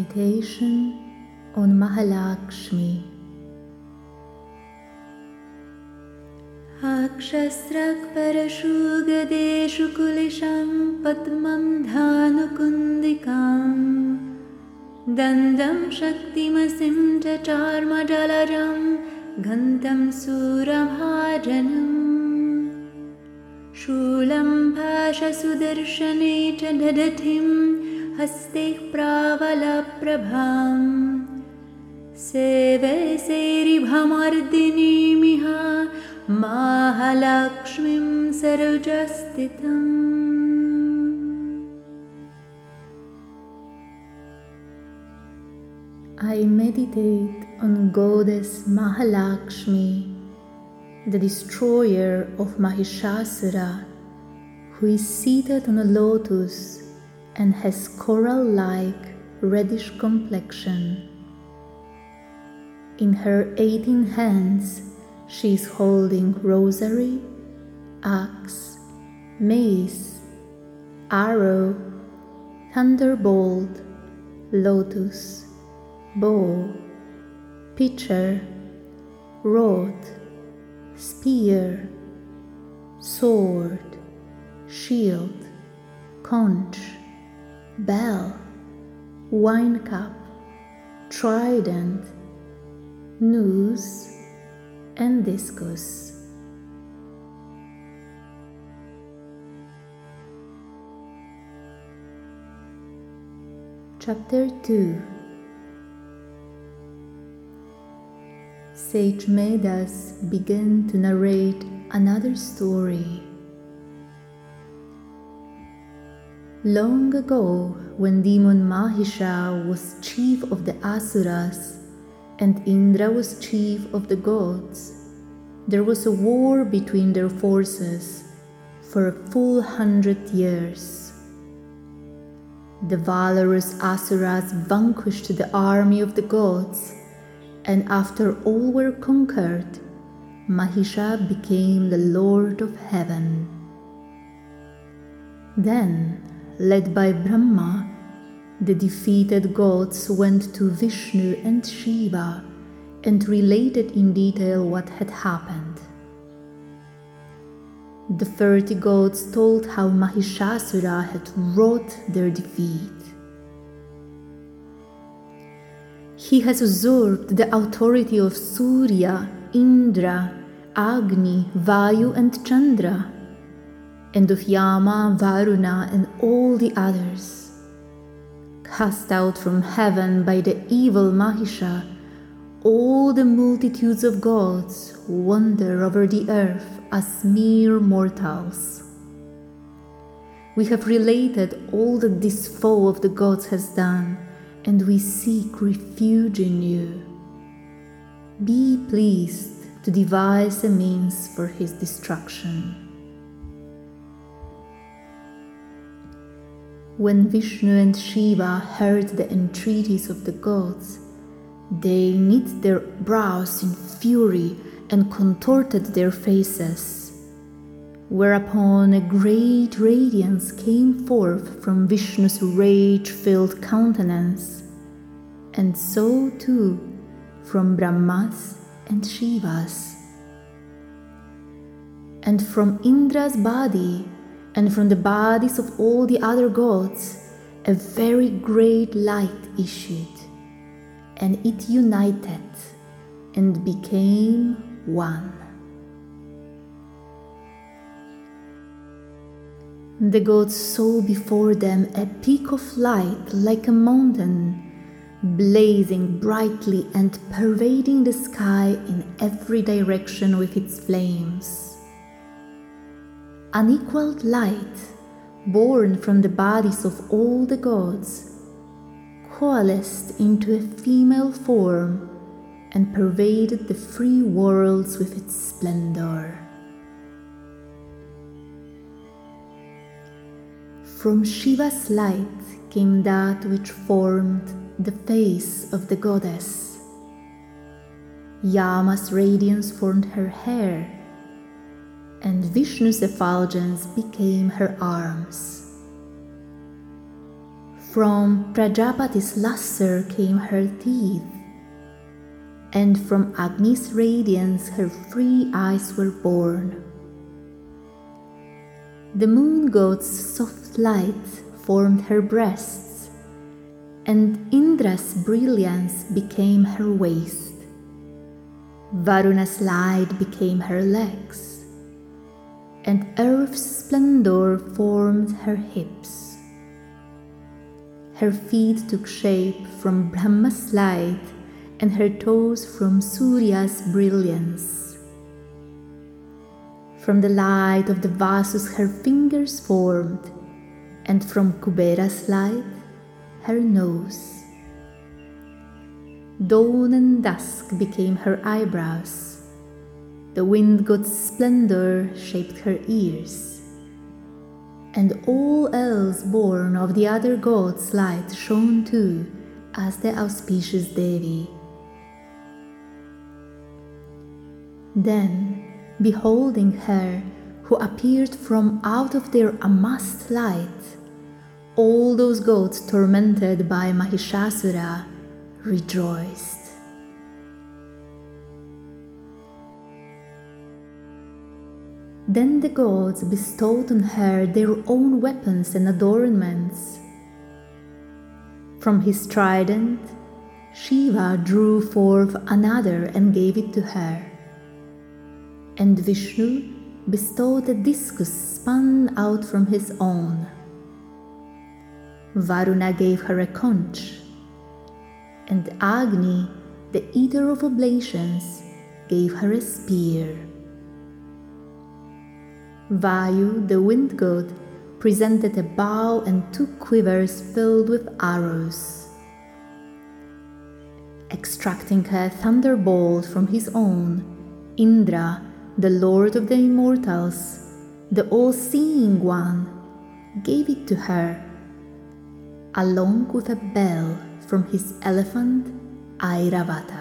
Meditation on Mahalakshmi. अक्षस्रक्परशुगदेषु कुलिशं पद्मं धानुकुन्दिकां दन्दं शक्तिमसिं च चार्मजलजं गन्धं सुरभाजनम् शूलं भाषसुदर्शने च दधतिं हस्ते प्रावलप्रभां सेवे सेरिभमर्दिनीमिह महालक्ष्मीं सरोजस्थितम् I meditate on Goddess Mahalakshmi, the destroyer of Mahishasura, who is seated on a lotus and has coral like reddish complexion. In her 18 hands, she is holding rosary, axe, mace, arrow, thunderbolt, lotus, bow, pitcher, rod, spear, sword, shield, conch, bell, wine cup, trident, noose, and discus. Chapter 2 Sage Medhas began to narrate another story. Long ago, when demon Mahisha was chief of the Asuras and Indra was chief of the gods, there was a war between their forces for a full hundred years. The valorous Asuras vanquished the army of the gods, and after all were conquered, Mahisha became the Lord of Heaven. Then, led by Brahma, the defeated gods went to Vishnu and Shiva and related in detail what had happened. The thirty gods told how Mahishasura had wrought their defeat. He has usurped the authority of Surya, Indra, Agni, Vayu, and Chandra, and of Yama, Varuna, and all the others. Cast out from heaven by the evil Mahisha, all the multitudes of gods wander over the earth as mere mortals. We have related all that this foe of the gods has done, and we seek refuge in you. Be pleased to devise a means for his destruction. When Vishnu and Shiva heard the entreaties of the gods, they knit their brows in fury and contorted their faces. Whereupon a great radiance came forth from Vishnu's rage filled countenance, and so too from Brahma's and Shiva's. And from Indra's body and from the bodies of all the other gods, a very great light issued, and it united and became one. The gods saw before them a peak of light like a mountain, blazing brightly and pervading the sky in every direction with its flames. Unequaled light, born from the bodies of all the gods, coalesced into a female form and pervaded the three worlds with its splendor. From Shiva's light came that which formed the face of the goddess. Yama's radiance formed her hair, and Vishnu's effulgence became her arms. From Prajapati's luster came her teeth, and from Agni's radiance her free eyes were born. The moon god's soft light formed her breasts, and Indra's brilliance became her waist. Varuna's light became her legs, and earth's splendor formed her hips. Her feet took shape from Brahma's light, and her toes from Surya's brilliance. From the light of the Vasus her fingers formed, and from Kubera's light her nose. Dawn and dusk became her eyebrows. The wind god's splendor shaped her ears. And all else born of the other gods' light shone too as the auspicious Devi. Then, beholding her who appeared from out of their amassed light, all those gods tormented by Mahishasura rejoiced. Then the gods bestowed on her their own weapons and adornments. From his trident, Shiva drew forth another and gave it to her and Vishnu bestowed a discus spun out from his own. Varuna gave her a conch, and Agni, the eater of oblations, gave her a spear. Vayu, the wind god, presented a bow and two quivers filled with arrows. Extracting a thunderbolt from his own, Indra the Lord of the Immortals, the All Seeing One, gave it to her, along with a bell from his elephant Airavata.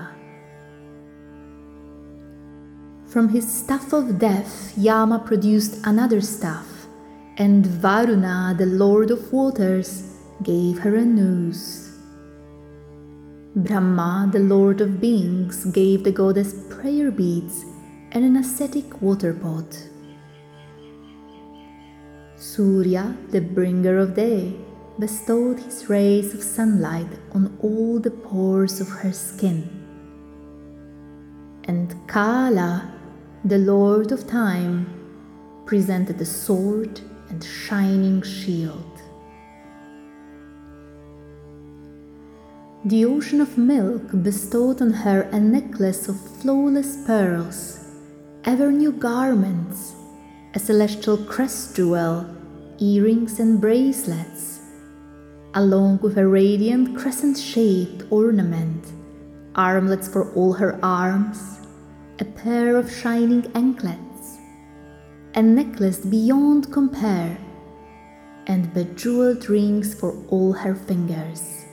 From his staff of death, Yama produced another staff, and Varuna, the Lord of Waters, gave her a noose. Brahma, the Lord of Beings, gave the goddess prayer beads and an ascetic water pot. Surya, the bringer of day, bestowed his rays of sunlight on all the pores of her skin. And Kala, the lord of time, presented a sword and shining shield. The ocean of milk bestowed on her a necklace of flawless pearls ever new garments, a celestial crest jewel, earrings and bracelets, along with a radiant crescent shaped ornament, armlets for all her arms, a pair of shining anklets, a necklace beyond compare, and bejeweled rings for all her fingers.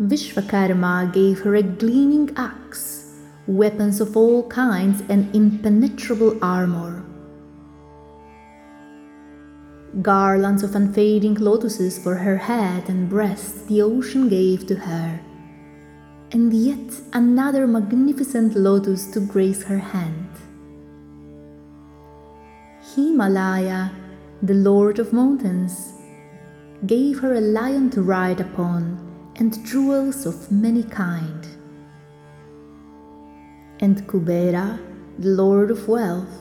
Vishvakarma gave her a gleaming axe weapons of all kinds, and impenetrable armor. Garlands of unfading lotuses for her head and breast the ocean gave to her, and yet another magnificent lotus to grace her hand. Himalaya, the lord of mountains, gave her a lion to ride upon and jewels of many kind and Kubera, the lord of wealth,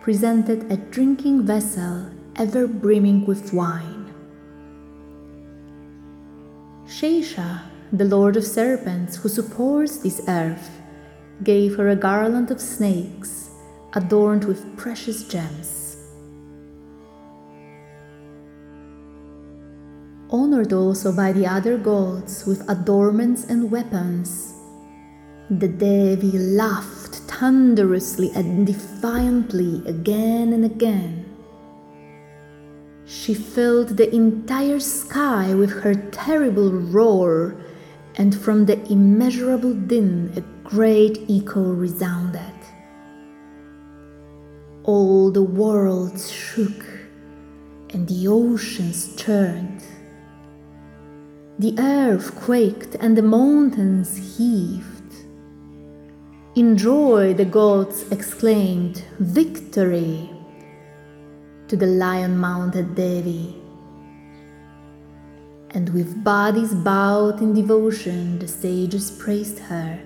presented a drinking vessel ever brimming with wine. Shesha, the lord of serpents who supports this earth, gave her a garland of snakes adorned with precious gems. Honored also by the other gods with adornments and weapons, the Devi laughed thunderously and defiantly again and again. She filled the entire sky with her terrible roar, and from the immeasurable din a great echo resounded. All the worlds shook, and the oceans churned. The earth quaked and the mountains heaved. In joy, the gods exclaimed, Victory! to the lion mounted Devi. And with bodies bowed in devotion, the sages praised her.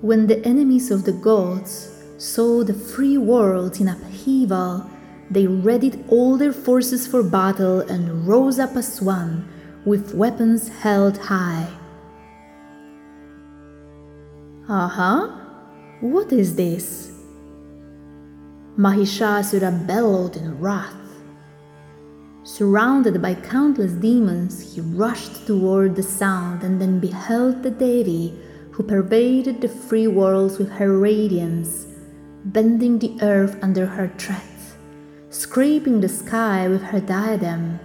When the enemies of the gods saw the free world in upheaval, they readied all their forces for battle and rose up as one, with weapons held high. Aha! Uh-huh. What is this? Mahishasura bellowed in wrath. Surrounded by countless demons, he rushed toward the sound and then beheld the Devi, who pervaded the free worlds with her radiance, bending the earth under her tread, scraping the sky with her diadem,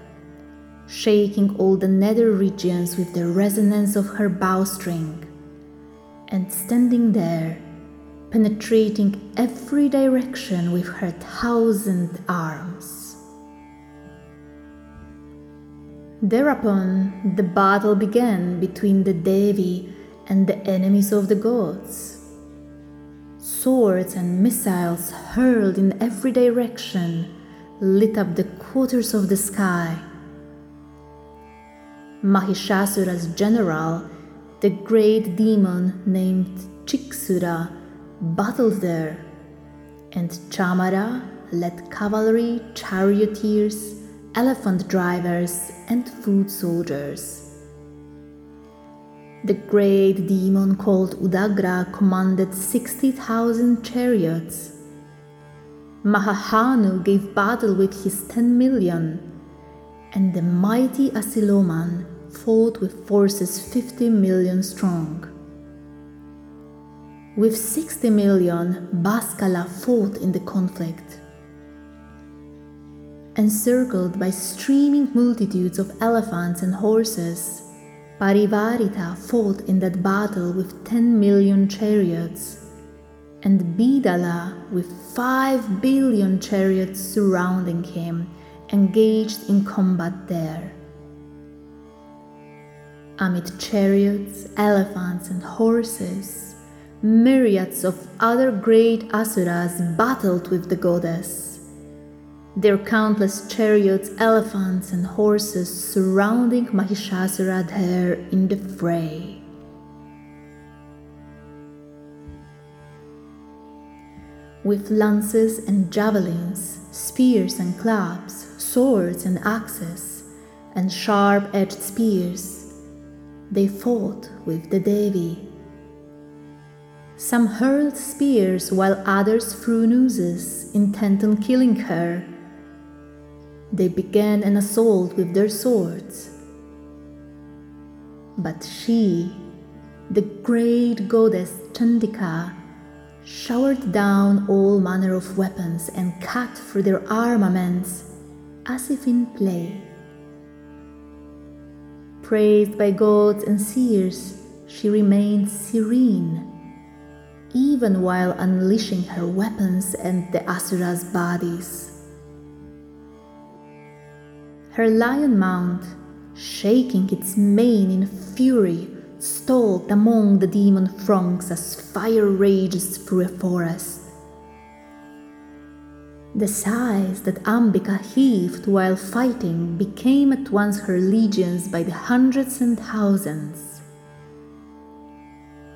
shaking all the nether regions with the resonance of her bowstring and standing there, penetrating every direction with her thousand arms. Thereupon, the battle began between the Devi and the enemies of the gods. Swords and missiles hurled in every direction lit up the quarters of the sky. Mahishasura's general the great demon named Chiksura battled there, and Chamara led cavalry, charioteers, elephant drivers, and foot soldiers. The great demon called Udagra commanded 60,000 chariots. Mahahanu gave battle with his 10 million, and the mighty Asiloman fought with forces 50 million strong. With 60 million, Baskala fought in the conflict. Encircled by streaming multitudes of elephants and horses, Parivarita fought in that battle with 10 million chariots, and Bidala, with 5 billion chariots surrounding him, engaged in combat there. Amid chariots, elephants, and horses, myriads of other great asuras battled with the goddess. Their countless chariots, elephants, and horses surrounding Mahishasura there in the fray. With lances and javelins, spears and clubs, swords and axes, and sharp edged spears, they fought with the Devi. Some hurled spears while others threw nooses, intent on killing her. They began an assault with their swords. But she, the great goddess Chandika, showered down all manner of weapons and cut through their armaments as if in play. Praised by gods and seers, she remained serene, even while unleashing her weapons and the Asura's bodies. Her lion mount, shaking its mane in fury, stalked among the demon throngs as fire rages through a forest. The sighs that Ambika heaved while fighting became at once her legions by the hundreds and thousands.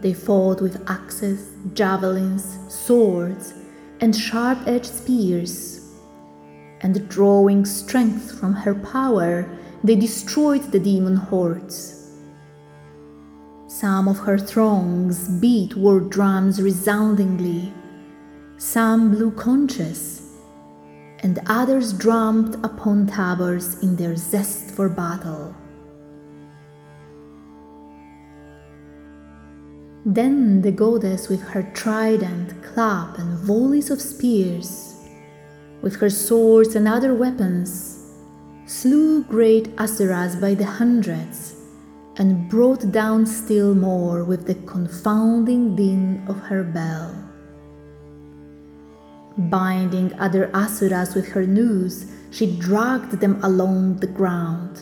They fought with axes, javelins, swords, and sharp edged spears, and drawing strength from her power, they destroyed the demon hordes. Some of her throngs beat war drums resoundingly, some blew conches and others drummed upon tabors in their zest for battle. Then the goddess, with her trident, club, and volleys of spears, with her swords and other weapons, slew great asuras by the hundreds, and brought down still more with the confounding din of her bell. Binding other asuras with her noose, she dragged them along the ground.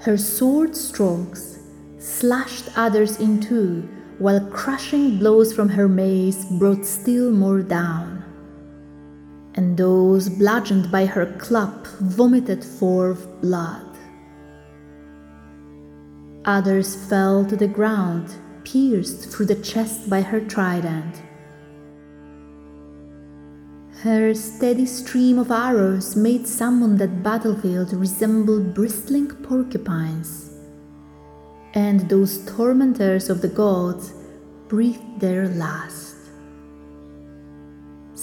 Her sword strokes slashed others in two, while crushing blows from her mace brought still more down. And those bludgeoned by her club vomited forth blood. Others fell to the ground, pierced through the chest by her trident. Her steady stream of arrows made some on that battlefield resemble bristling porcupines. And those tormentors of the gods breathed their last.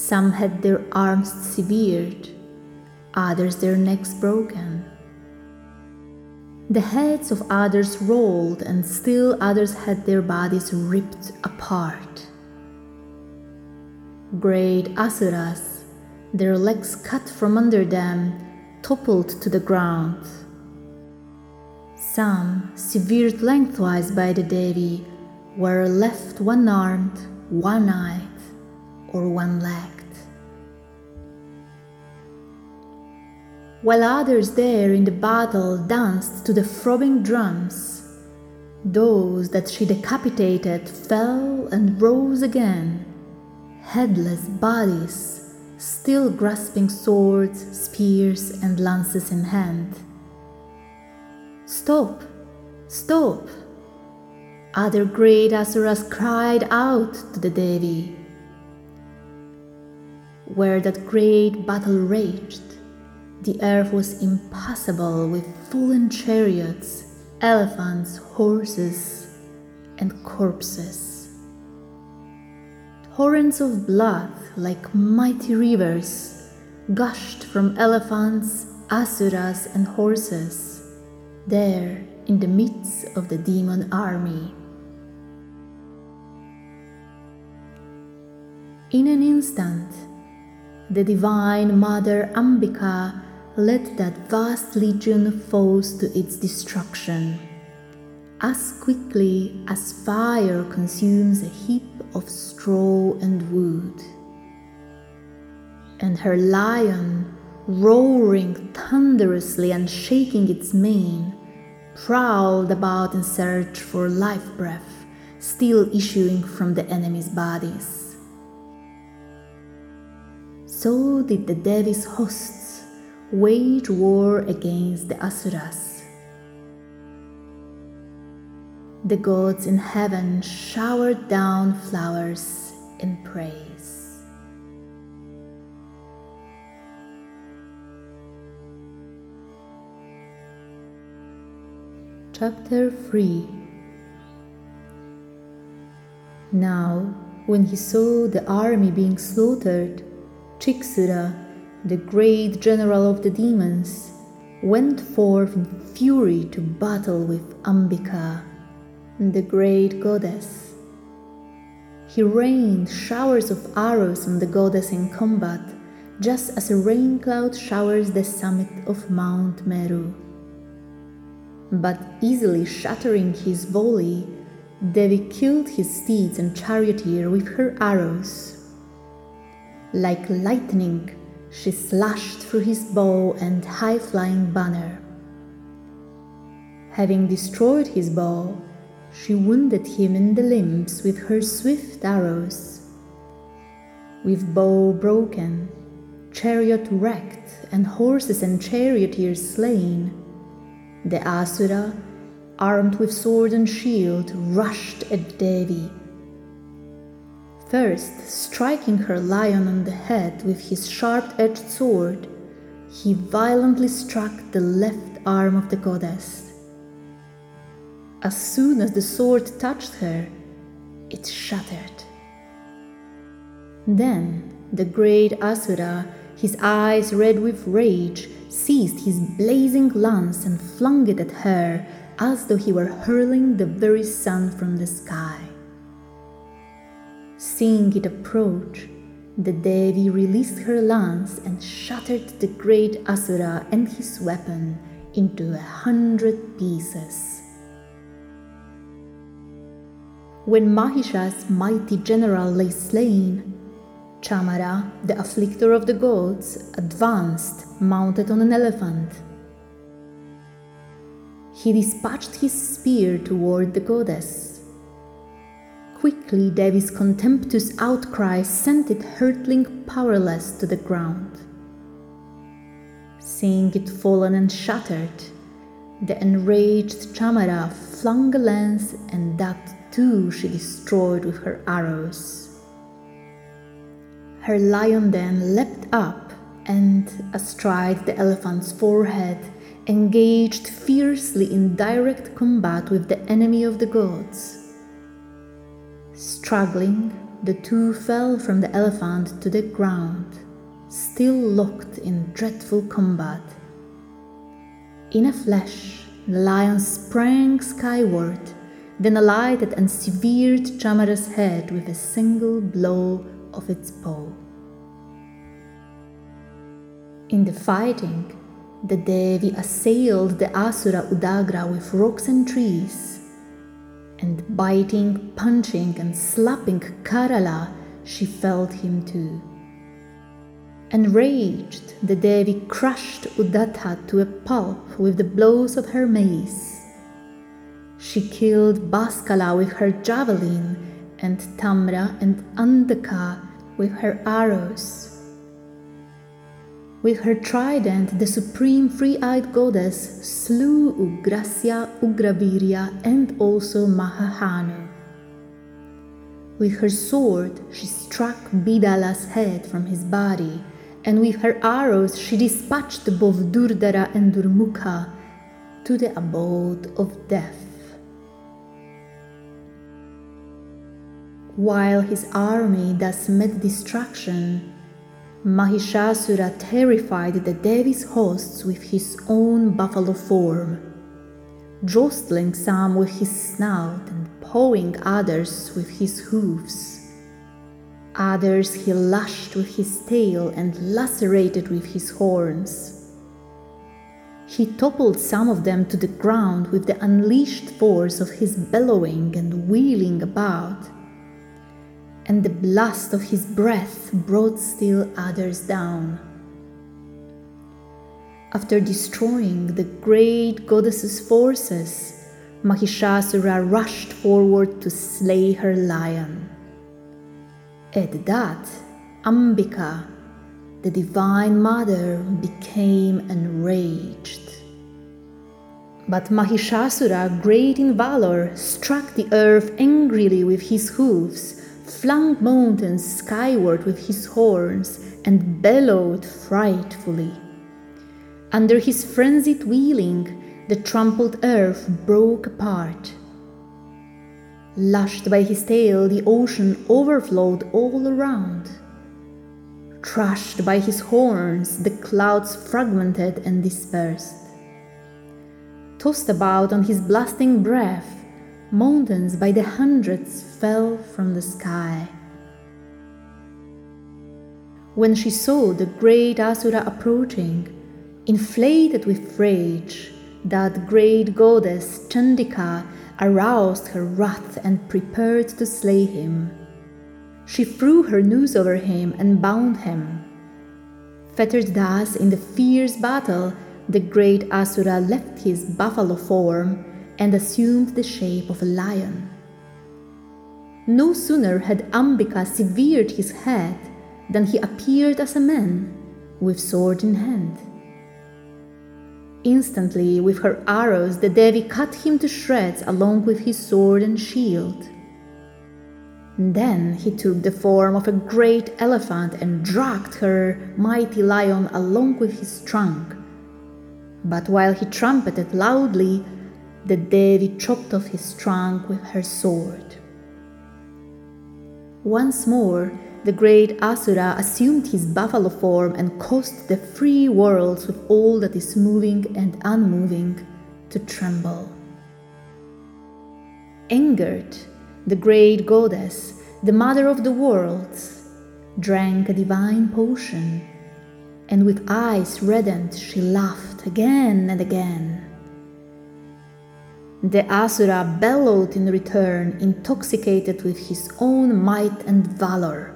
Some had their arms severed, others their necks broken. The heads of others rolled, and still others had their bodies ripped apart. Great asuras, their legs cut from under them, toppled to the ground. Some, severed lengthwise by the Devi, were left one armed, one eyed, or one legged. While others there in the battle danced to the throbbing drums. Those that she decapitated fell and rose again, headless bodies, still grasping swords, spears, and lances in hand. Stop! Stop! Other great asuras cried out to the Devi. Where that great battle raged, the earth was impassable with fallen chariots, elephants, horses, and corpses. Torrents of blood, like mighty rivers, gushed from elephants, asuras, and horses, there in the midst of the demon army. In an instant, the divine Mother Ambika led that vast legion foes to its destruction. As quickly as fire consumes a heap of straw and wood. And her lion, roaring thunderously and shaking its mane, prowled about in search for life breath still issuing from the enemy's bodies. So did the Devi's hosts wage war against the Asuras. The gods in heaven showered down flowers in praise. Chapter 3 Now, when he saw the army being slaughtered, Chiksura the great general of the demons, went forth in fury to battle with Ambika, the great goddess. He rained showers of arrows on the goddess in combat, just as a rain cloud showers the summit of Mount Meru. But easily shattering his volley, Devi killed his steeds and charioteer with her arrows. Like lightning, she slashed through his bow and high flying banner. Having destroyed his bow, she wounded him in the limbs with her swift arrows. With bow broken, chariot wrecked, and horses and charioteers slain, the Asura, armed with sword and shield, rushed at Devi First, striking her lion on the head with his sharp edged sword, he violently struck the left arm of the goddess. As soon as the sword touched her, it shattered. Then the great Asura, his eyes red with rage, seized his blazing lance and flung it at her as though he were hurling the very sun from the sky. Seeing it approach, the Devi released her lance and shattered the great Asura and his weapon into a hundred pieces. When Mahisha's mighty general lay slain, Chamara, the afflictor of the gods, advanced, mounted on an elephant. He dispatched his spear toward the goddess. Quickly, Devi's contemptuous outcry sent it hurtling powerless to the ground. Seeing it fallen and shattered, the enraged Chamara flung a lance, and that too she destroyed with her arrows. Her lion then leapt up and, astride the elephant's forehead, engaged fiercely in direct combat with the enemy of the gods. Struggling, the two fell from the elephant to the ground, still locked in dreadful combat. In a flash, the lion sprang skyward, then alighted and severed Chamara's head with a single blow of its paw. In the fighting, the Devi assailed the Asura Udagra with rocks and trees, and biting, punching, and slapping Karala, she felled him too. Enraged, the Devi crushed Udatta to a pulp with the blows of her mace. She killed Baskala with her javelin and Tamra and Andaka with her arrows. With her trident, the supreme three eyed goddess slew Ugrasya, Ugravirya, and also Mahahanu. With her sword, she struck Bidala's head from his body, and with her arrows, she dispatched both Durdara and Durmukha to the abode of death. While his army thus met destruction, Mahishasura terrified the Devi's hosts with his own buffalo form, jostling some with his snout and pawing others with his hoofs. Others he lashed with his tail and lacerated with his horns. He toppled some of them to the ground with the unleashed force of his bellowing and wheeling about and the blast of his breath brought still others down. After destroying the great goddess's forces, Mahishasura rushed forward to slay her lion. At that, Ambika, the divine mother, became enraged. But Mahishasura, great in valor, struck the earth angrily with his hoofs flung mountains skyward with his horns, and bellowed frightfully. Under his frenzied wheeling, the trampled earth broke apart. Lashed by his tail, the ocean overflowed all around. Crushed by his horns, the clouds fragmented and dispersed. Tossed about on his blasting breath, mountains by the hundreds fell from the sky. When she saw the great Asura approaching, inflated with rage, that great goddess Chandika aroused her wrath and prepared to slay him. She threw her noose over him and bound him. Fettered thus in the fierce battle, the great Asura left his buffalo form and assumed the shape of a lion. No sooner had Ambika severed his head than he appeared as a man, with sword in hand. Instantly, with her arrows, the Devi cut him to shreds along with his sword and shield. Then he took the form of a great elephant and dragged her mighty lion along with his trunk. But while he trumpeted loudly, the Devi chopped off his trunk with her sword. Once more, the great Asura assumed his buffalo form and caused the three worlds with all that is moving and unmoving to tremble. Angered, the great goddess, the mother of the worlds, drank a divine potion, and with eyes reddened she laughed again and again. The Asura bellowed in return, intoxicated with his own might and valor.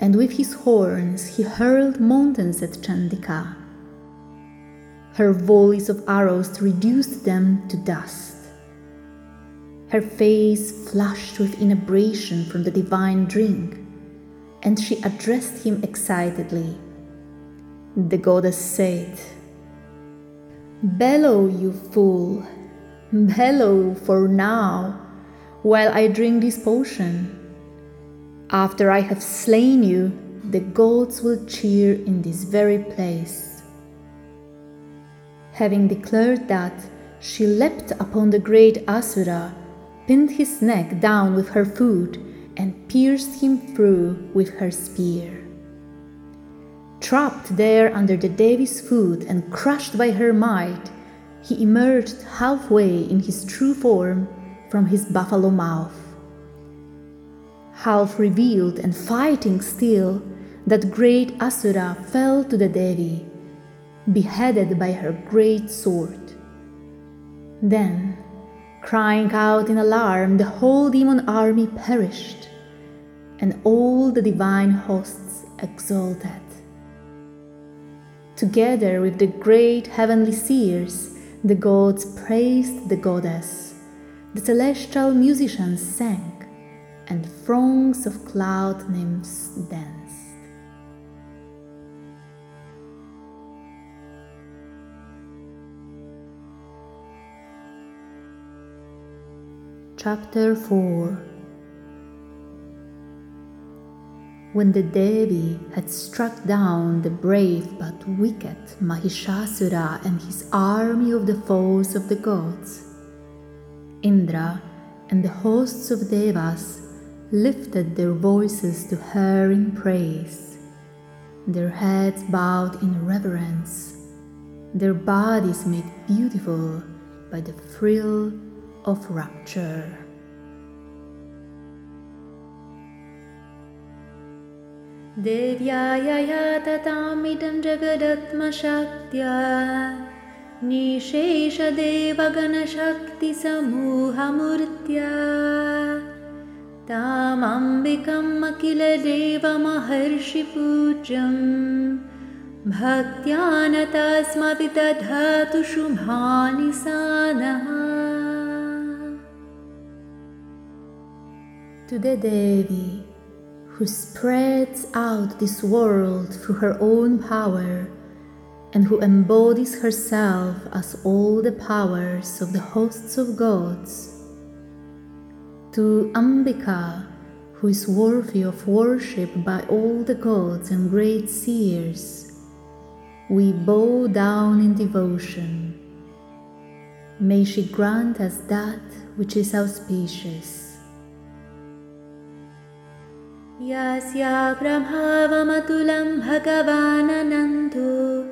and with his horns he hurled mountains at Chandika. Her volleys of arrows reduced them to dust. Her face flushed with inebriation from the divine drink, and she addressed him excitedly. The goddess said, Bellow, you fool, bellow for now, while I drink this potion. After I have slain you, the gods will cheer in this very place. Having declared that, she leapt upon the great Asura, pinned his neck down with her foot, and pierced him through with her spear. Trapped there under the Devi's foot and crushed by her might, he emerged halfway in his true form from his buffalo mouth. Half revealed and fighting still, that great Asura fell to the Devi, beheaded by her great sword. Then, crying out in alarm, the whole demon army perished, and all the divine hosts exulted. Together with the great heavenly seers, the gods praised the goddess. The celestial musicians sang, and throngs of cloud nymphs danced. Chapter 4 When the Devi had struck down the brave but wicked Mahishasura and his army of the foes of the gods, Indra and the hosts of Devas lifted their voices to her in praise, their heads bowed in reverence, their bodies made beautiful by the thrill of rapture. देव्यायया ततामिदं जगदत्मशक्त्या निशेषदेवगणशक्तिसमूहमूर्त्या तामम्बिकम् अखिलदेवमहर्षिपूज्यं भक्त्या न तस्मपि दधातु शुभानि To the Devi, who spreads out this world through her own power and who embodies herself as all the powers of the hosts of gods. To Ambika, who is worthy of worship by all the gods and great seers, we bow down in devotion. May she grant us that which is auspicious. यास्या प्रभावमतुलं भगवाननन्दो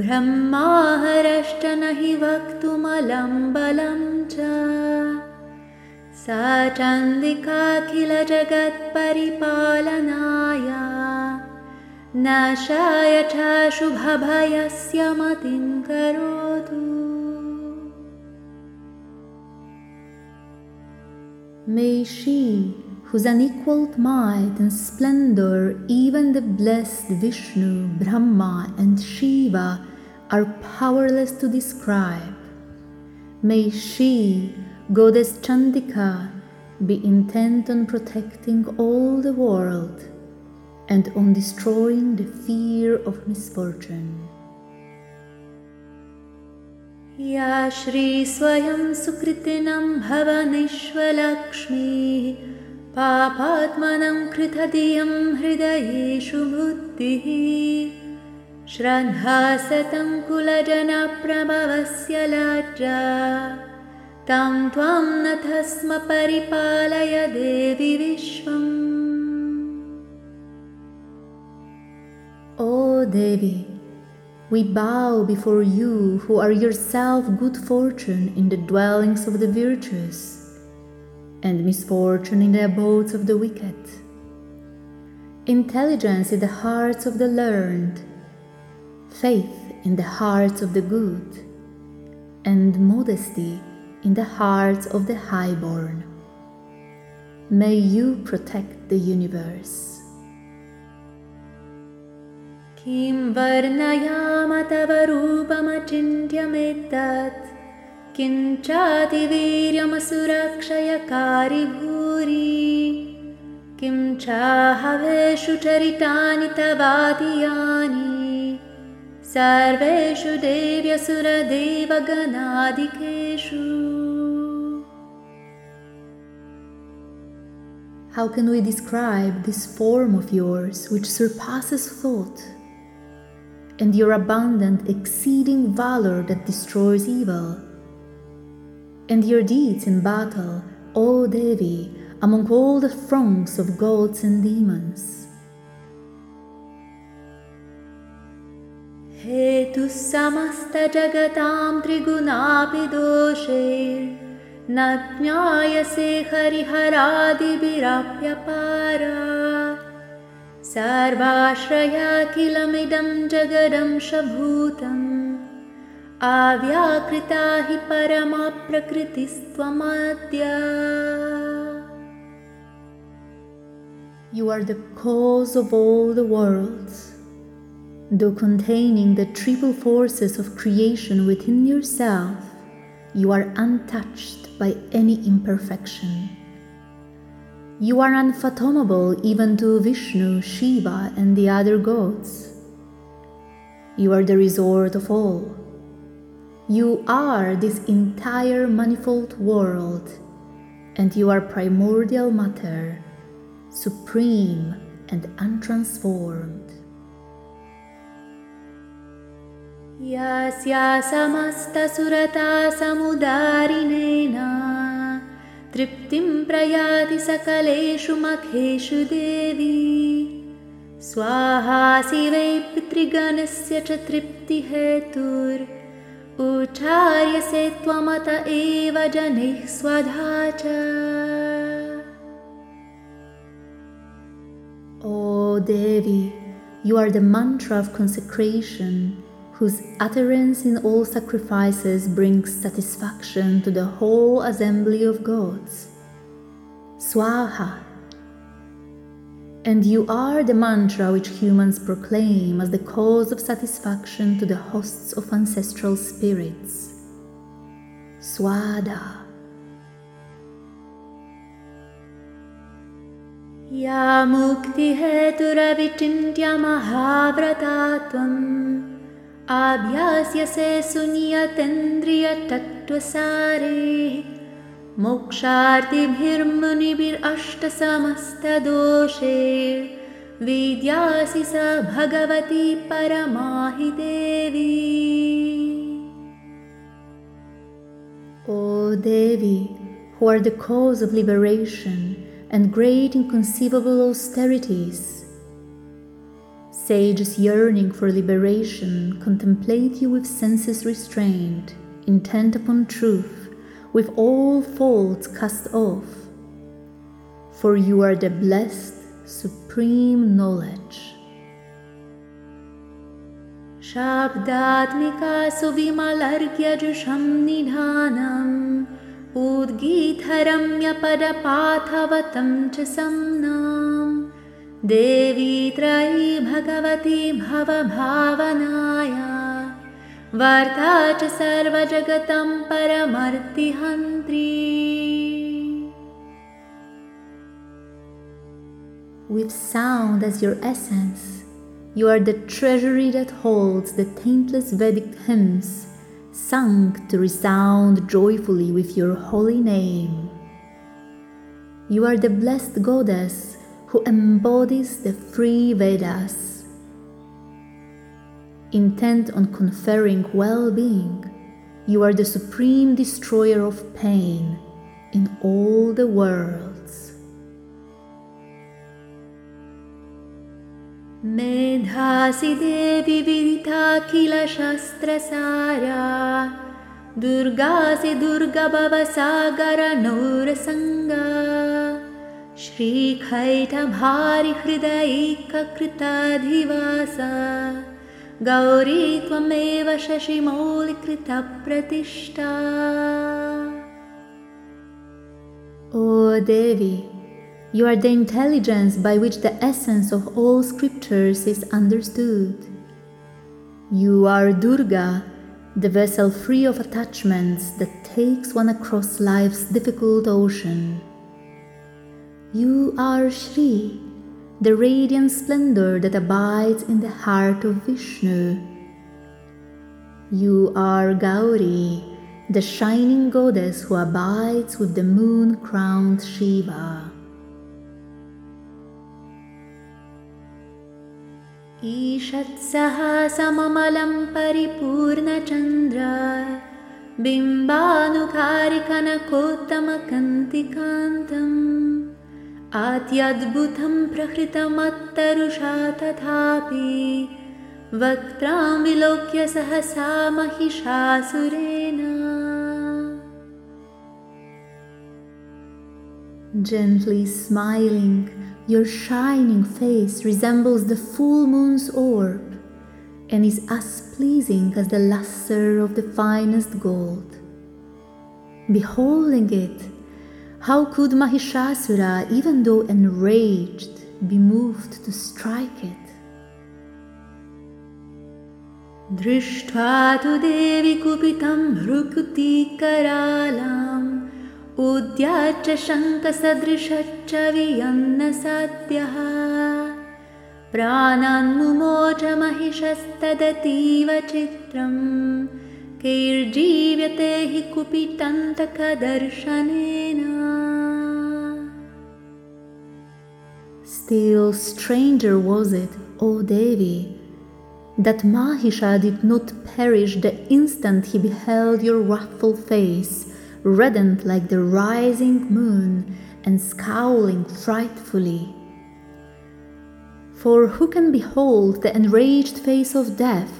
ब्रह्माहरष्ट न हि वक्तुमलं बलं च। सा चन्दिकाखिलजगत्परिपालनाय। नाशाय च शुभभयस्य मतिं करोतु। she, whose unequaled might and splendor even the blessed Vishnu, Brahma, and Shiva are powerless to describe, may she, Goddess Chandika, be intent on protecting all the world and on destroying the fear of misfortune. या श्रीस्वयं सुकृतिनं भवनिश्वलक्ष्मीः पापात्मनं कृतधियं हृदयेषु बुद्धिः श्रद्धासतं कुलजनप्रभवस्य लज्जा तं त्वं नथ स्म परिपालय देवि विश्वम् O Devi, we bow before you who are yourself good fortune in the dwellings of the virtuous and misfortune in the abodes of the wicked, intelligence in the hearts of the learned, faith in the hearts of the good, and modesty in the hearts of the highborn. May you protect the universe. किं वर्णयाम तव रूपमचिन्त्यमेतत् किञ्चातिवीर्यमसुरक्षयकारि भूरि किं चाहवेषु चरितानि तवादियानि सर्वेषु देव्यसुरदेवगणादिकेषु How can we describe this form of yours which surpasses thought, and your abundant, exceeding valor that destroys evil, and your deeds in battle, O Devi, among all the throngs of gods and demons? हेतुः समस्तजगतां त्रिगुणापि दोषे न ज्ञायसे हरिहरादिभिराप्यपारा सर्वाश्रयाखिलमिदं जगदंशभूतम् आव्याकृता हि परमा प्रकृतिस्त्वमद्य You are the cause of all the worlds. Though containing the triple forces of creation within yourself, you are untouched by any imperfection. You are unfathomable even to Vishnu, Shiva, and the other gods. You are the resort of all. You are this entire manifold world, and you are primordial matter, supreme and untransformed. यास्या समस्तसुरता समुदारिणेन तृप्तिं प्रयाति सकलेषु मखेषु देवी स्वाहासि वै पितृगणस्य च तृप्तिहेतुर् उच्चार्यसे त्वमत एव जनैः स्वधा च O Devi, you are the mantra of consecration whose utterance in all sacrifices brings satisfaction to the whole assembly of gods. Swaha. and you are the mantra which humans proclaim as the cause of satisfaction to the hosts of ancestral spirits. Swadha. या मुक्तिहेतुरविचिन्त्य महाव्रता त्वम् आभ्यास्यसे सुनियतेन्द्रियतत्त्वसारेः मोक्षार्तिभिर्मुनिभिरष्टसमस्तदोषे विद्यासि स भगवती परमाहि देवी O Devi, who are the cause of liberation and great inconceivable austerities, sages yearning for liberation contemplate you with senses restrained, intent upon truth, with all faults cast off. For you are the blessed, supreme knowledge. शाब्दात्मिका सुविमलर्घ्यजुषं निधानम् उद्गीतरम्यपदपाथवतं च सम्नाम् देवी त्रयी भगवती भवभावनाया वार्ता च सर्वजगतं परमर्तिहन्त्री With sound as your essence, you are the treasury that holds the taintless Vedic hymns sung to resound joyfully with your holy name. You are the blessed goddess who embodies the three Vedas. Intent on conferring well being, you are the supreme destroyer of pain in all the worlds. मेधासि देवि विदिताखिलशास्त्रसारा दुर्गासि दुर्गभवसागरनूरसङ्गा श्रीखैटभारिहृदयैककृताधिवासा गौरी त्वमेव शशिमौलिकृतप्रतिष्ठा O Devi, you are the intelligence by which the essence of all scriptures is understood. You are Durga, the vessel free of attachments that takes one across life's difficult ocean. You are Shri, the radiant splendor that abides in the heart of Vishnu. You are Gauri, the shining goddess who abides with the moon crowned Shiva. ईषत्सः सममलं परिपूर्णचन्द्र बिम्बानुकारिकनकोत्तमकन्तिकान्तम् अत्यद्भुतं प्रहृतमत्तरुषा तथापि वक्त्रां विलोक्य सहसा महिषासुरेण Gently smiling, your shining face resembles the full moon's orb and is as pleasing as the luster of the finest gold. Beholding it, how could Mahishasura, even though enraged, be moved to strike it? दृष्ट्वा तु देवि कुपितं भ्रुकुतिकरालाम् उद्याच्च शङ्खसदृशच्च वियन्नसाध्यः प्राणान्मुमोच महिषस्तदतीव चित्रम् कैर्जीव्यते हि कुपितन्तकदर्शनेन Still stranger was it, O Devi, that Mahisha did not perish the instant he beheld your wrathful face, reddened like the rising moon and scowling frightfully. For who can behold the enraged face of death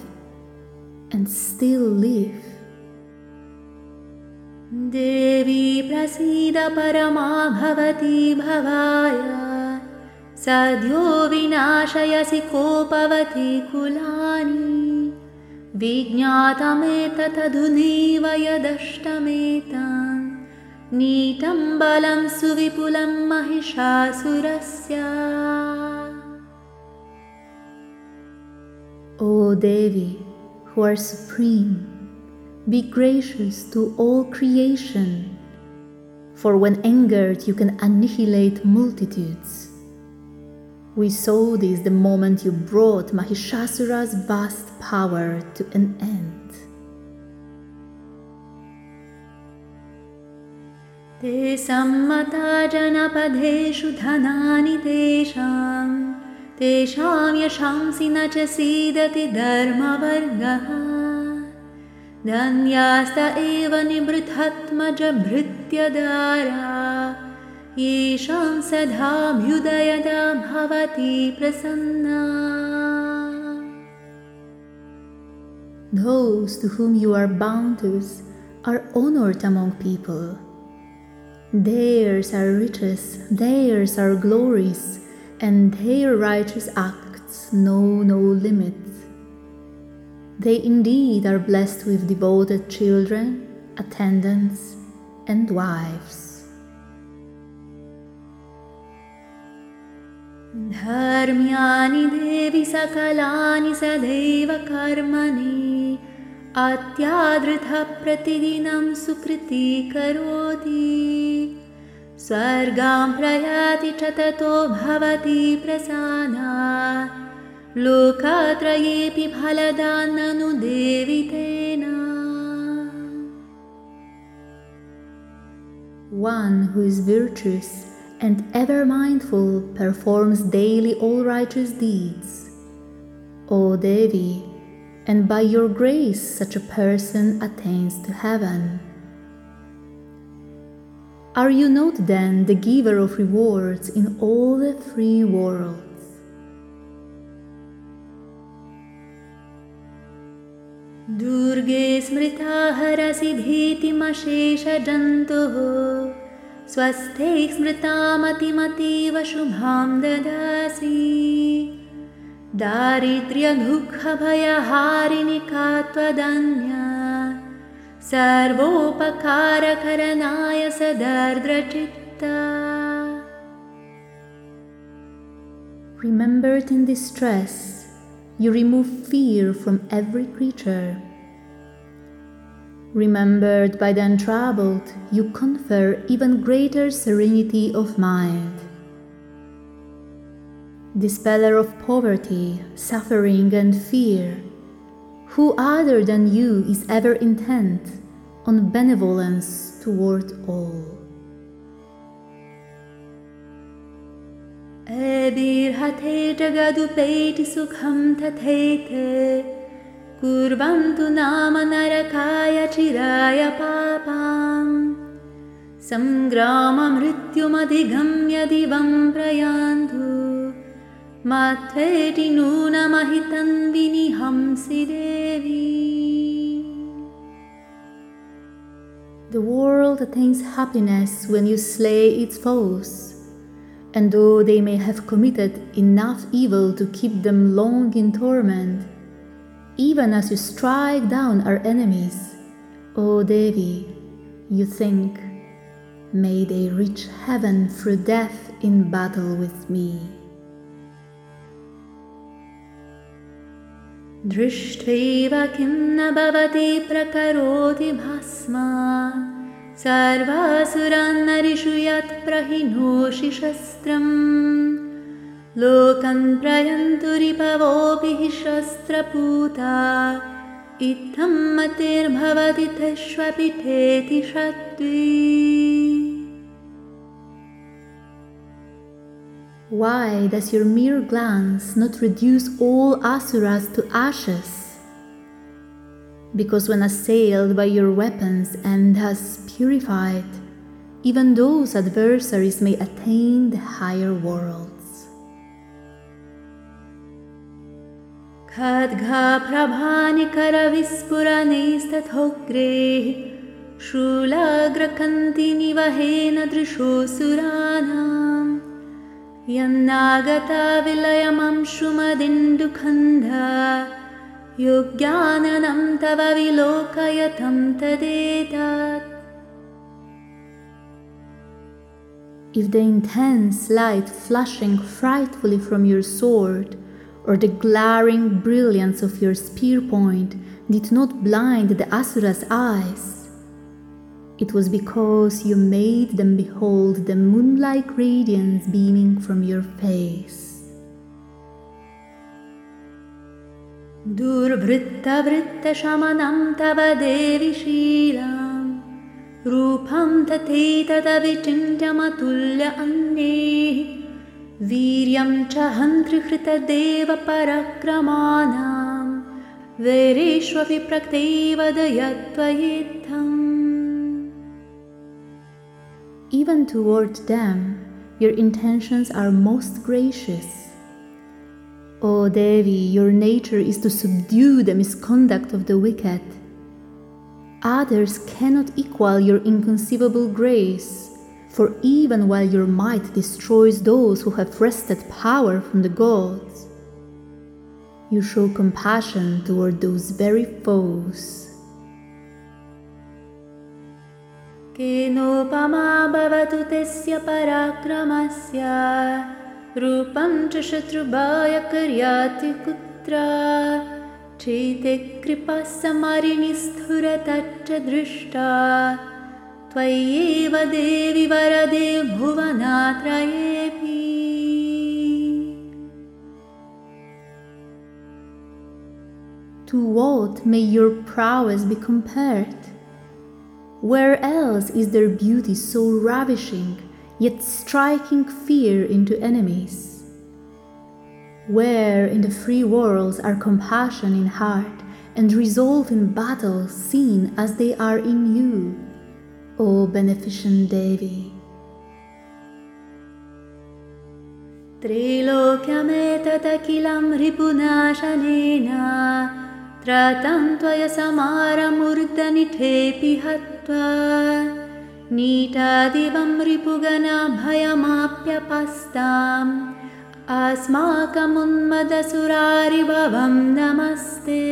and still live? देवी प्रसीद परमा भवती भवाय सद्यो विनाशयसि कोपवति कुलानि विज्ञातमेतदधुनैव यदष्टमेतान् नीतं बलं सुविपुलं महिषासुरस्य O Devi, who are supreme, be gracious to all creation, for when angered you can annihilate multitudes. We saw this the moment you brought Mahishasura's vast power to an end. ते सम्मता जनपदेषु धनानि तेषाम् तेषां यशांसि न च सीदति धर्मवर्गः धन्यास्त एव निभृथत्मजभृत्यदारा येषां सदाभ्युदयदा भवति Prasanna Those to whom you are bounteous are honored among people. Theirs are riches, theirs are glories, and their righteous acts know no limits. They indeed are blessed with devoted children, attendants, and wives. धर्म्यानि देवि सकलानि सदैव कर्मणि अत्यादृतः प्रतिदिनं सुकृती करोति स्वर्गां प्रयाति च ततो भवति प्रसादा लोकत्रयेऽपि फलदान्ननु देवि तेन One who is virtuous and ever mindful performs daily all righteous deeds. O Devi, and by your grace such a person attains to heaven. Are you not then the giver of rewards in all the three worlds? दुर्गे स्मृता हरसि भीतिमशेषजन्तुः स्वस्थे स्मृतामतिमतीव शुभां ददासि दारिद्र्यदुःखभयहारिणि का त्वदन्या सर्वोपकारकरणाय सदर्द्रचित्ता Remembered in distress, you remove fear from every creature. Remembered by the untroubled, you confer even greater serenity of mind. Dispeller of poverty, suffering, and fear, who other than you is ever intent on benevolence toward all? एभिर्हथे जगदुपेति सुखं तथैते कुर्वन्तु नाम नरकाय चिराय पापाम् सङ्ग्राममृत्युमधिगम्य दिवं प्रयान्तु मात्वेति नूनमहितं विनिहंसि देवी The world attains happiness when you slay its foes. And though they may have committed enough evil to keep them long in torment, even as you strike down our enemies, O Devi, you think, may they reach heaven through death in battle with me. दृष्ट्वैव किं न भवति प्रकरोति भस्मा सर्वासुरान्नरिषु यत्प्रहिनोषि शस्त्रम्। लोकं प्रयन्तु रिपवोऽपि हि शस्त्रपूता। इत्थं मतिर्भवति तष्वपिठेति शत्वी Why does your mere glance not reduce all asuras to ashes? Because when assailed by your weapons and thus purified, even those adversaries may attain the higher worlds. खद्घाप्रभानिकरविस्फुरनैस्तथोग्रेः शूलाग्रकन्तिनिवहेन दृशोऽसुराणाम् यन्नागता विलयमंशुमदिन्दुखन्धा योग्याननं तव विलोकयतं तदेतात् If the intense light flashing frightfully from your sword, or the glaring brilliance of your spear point did not blind the Asura's eyes, it was because you made them behold the moon-like radiance beaming from your face. दुर्वृत्तवृत्तशमनं तव देवि शीलाम् रूपं तथैतदविचिन्त्यमतुल्य अन्यैः वीर्यं च हन्तृहृतदेवपरक्रमाणां वैरेष्वपि प्रक्तैव दयत्वयेत्थम् Even toward them, your intentions are most gracious. O Devi, your nature is to subdue the misconduct of the wicked. Others cannot equal your inconceivable grace, for even while your might destroys those who have wrested power from the gods, you show compassion toward those very foes. केनोपमा भवतु तस्य पराक्रमस्य। रूपं च शत्रुभाय कर्याति कुत्र चेते कृपा समरिणिस्फुरतच्च दृष्टा। त्वय्येव देवि वरदे भुवनात्रयेऽपि। To what may your prowess be compared? Where else is there beauty so ravishing, yet striking fear into enemies? Where in the three worlds are compassion in heart and resolve in battle seen as they are in you, O beneficent Devi? त्रैलोक्यमेतदखिलं रिपुनाशनेन त्रतं त्वय समारमूर्धनिठेऽपि हत्वा नीटादिवं रिपुगणाभयमाप्यपस्ताम् अस्माकमुन्मदसुरारिभवं नमस्ते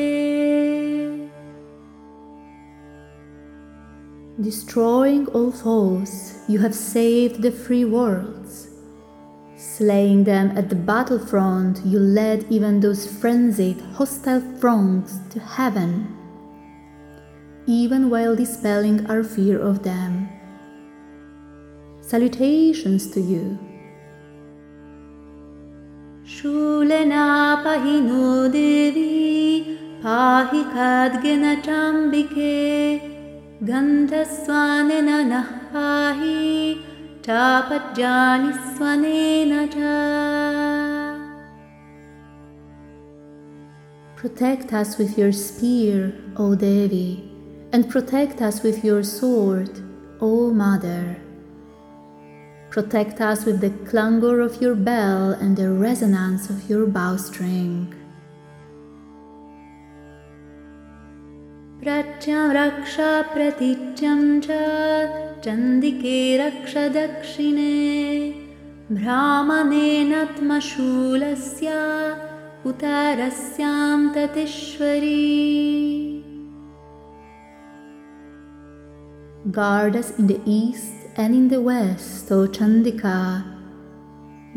Destroying all foes, you have saved the three worlds. Slaying them at the battlefront, you led even those frenzied, hostile throngs to heaven, even while dispelling our fear of them. Salutations to you. Shulena pahino devi pahi kadgena chambike gandhasvanena nah pahi tapajjani swanena Protect us with your spear, O Devi and protect us with your sword, O Mother. Protect us with the clangor of your bell and the resonance of your bowstring. प्रत्यं रक्ष प्रतीच्यं च चन्दिके रक्ष दक्षिणे भ्राममेनत्मशूलस्य उतरस्यां ततीश्वरी Guard us in the east and in the west, O Chandika.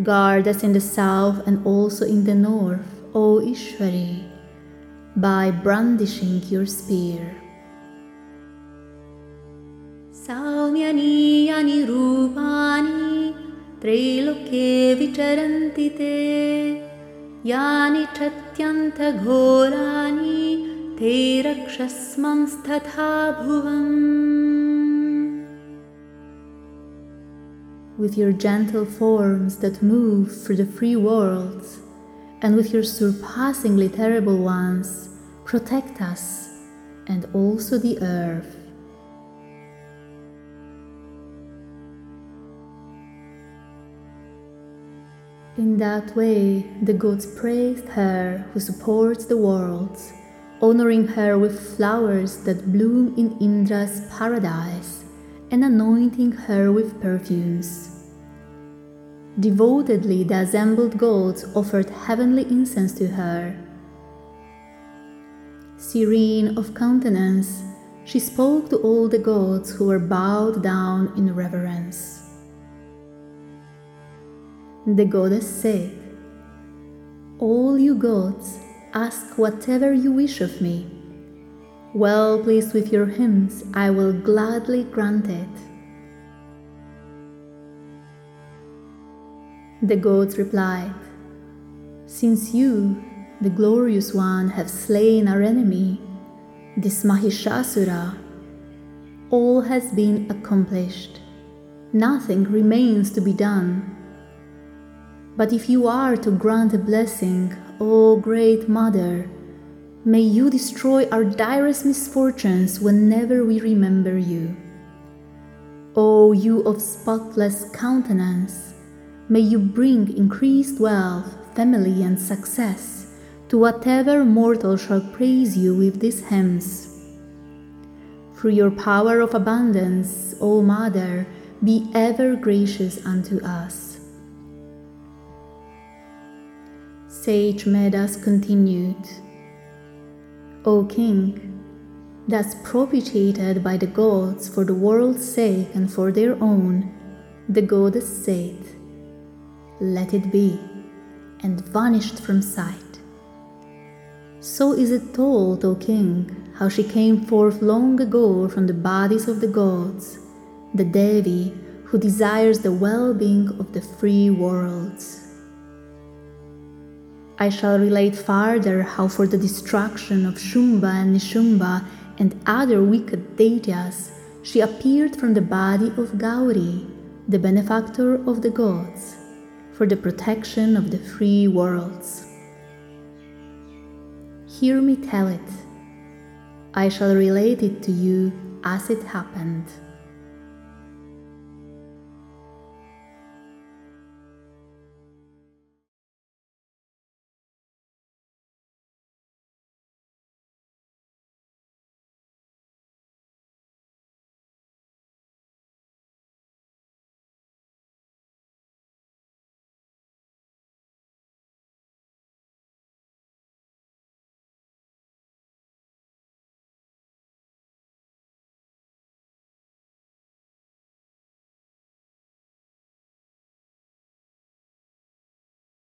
Guard us in the south and also in the north, O Ishwari, by brandishing your spear. सौम्यनीयानि रूपाणि त्रैलोक्ये विचरन्ति ते यानि चत्यन्तघोराणि ते रक्षस्मंस्तथा भुवम् with your gentle forms that move through the free worlds, and with your surpassingly terrible ones, protect us and also the earth. In that way, the gods praised her who supports the worlds, honoring her with flowers that bloom in Indra's paradise and anointing her with perfumes. Devotedly, the assembled gods offered heavenly incense to her. Serene of countenance, she spoke to all the gods who were bowed down in reverence. The goddess said, All you gods, ask whatever you wish of me well pleased with your hymns, I will gladly grant it. The gods replied, Since you, the glorious one, have slain our enemy, this Mahishasura, all has been accomplished. Nothing remains to be done. But if you are to grant a blessing, O great Mother, May you destroy our direst misfortunes whenever we remember you. O you of spotless countenance, may you bring increased wealth, family, and success to whatever mortal shall praise you with these hymns. Through your power of abundance, O Mother, be ever gracious unto us. Sage Medhas continued. O King, thus propitiated by the gods for the world's sake and for their own, the goddess said, Let it be, and vanished from sight. So is it told, O King, how she came forth long ago from the bodies of the gods, the Devi who desires the well being of the free worlds. I shall relate farther how for the destruction of Shumbha and Nishumbha and other wicked deities she appeared from the body of Gauri, the benefactor of the gods, for the protection of the three worlds. Hear me tell it. I shall relate it to you as it happened.